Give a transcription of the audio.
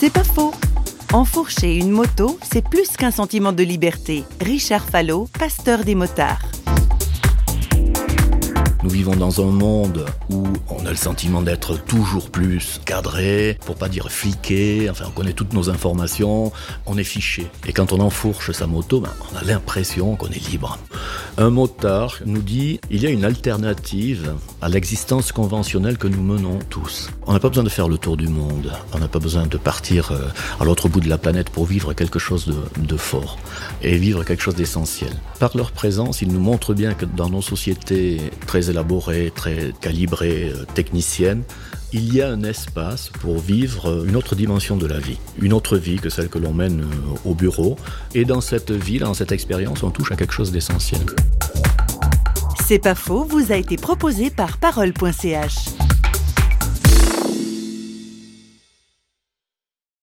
C'est pas faux. Enfourcher une moto, c'est plus qu'un sentiment de liberté. Richard Fallot, pasteur des motards. Nous vivons dans un monde où on a le sentiment d'être toujours plus cadré, pour pas dire fliqué, enfin on connaît toutes nos informations, on est fiché. Et quand on enfourche sa moto, ben, on a l'impression qu'on est libre. Un motard nous dit il y a une alternative à l'existence conventionnelle que nous menons tous. On n'a pas besoin de faire le tour du monde, on n'a pas besoin de partir euh, à l'autre bout de la planète pour vivre quelque chose de, de fort et vivre quelque chose d'essentiel. Par leur présence, ils nous montrent bien que dans nos sociétés très élaborée, très calibrée, euh, technicienne, il y a un espace pour vivre une autre dimension de la vie, une autre vie que celle que l'on mène euh, au bureau. Et dans cette vie, dans cette expérience, on touche à quelque chose d'essentiel. C'est pas faux, vous a été proposé par parole.ch.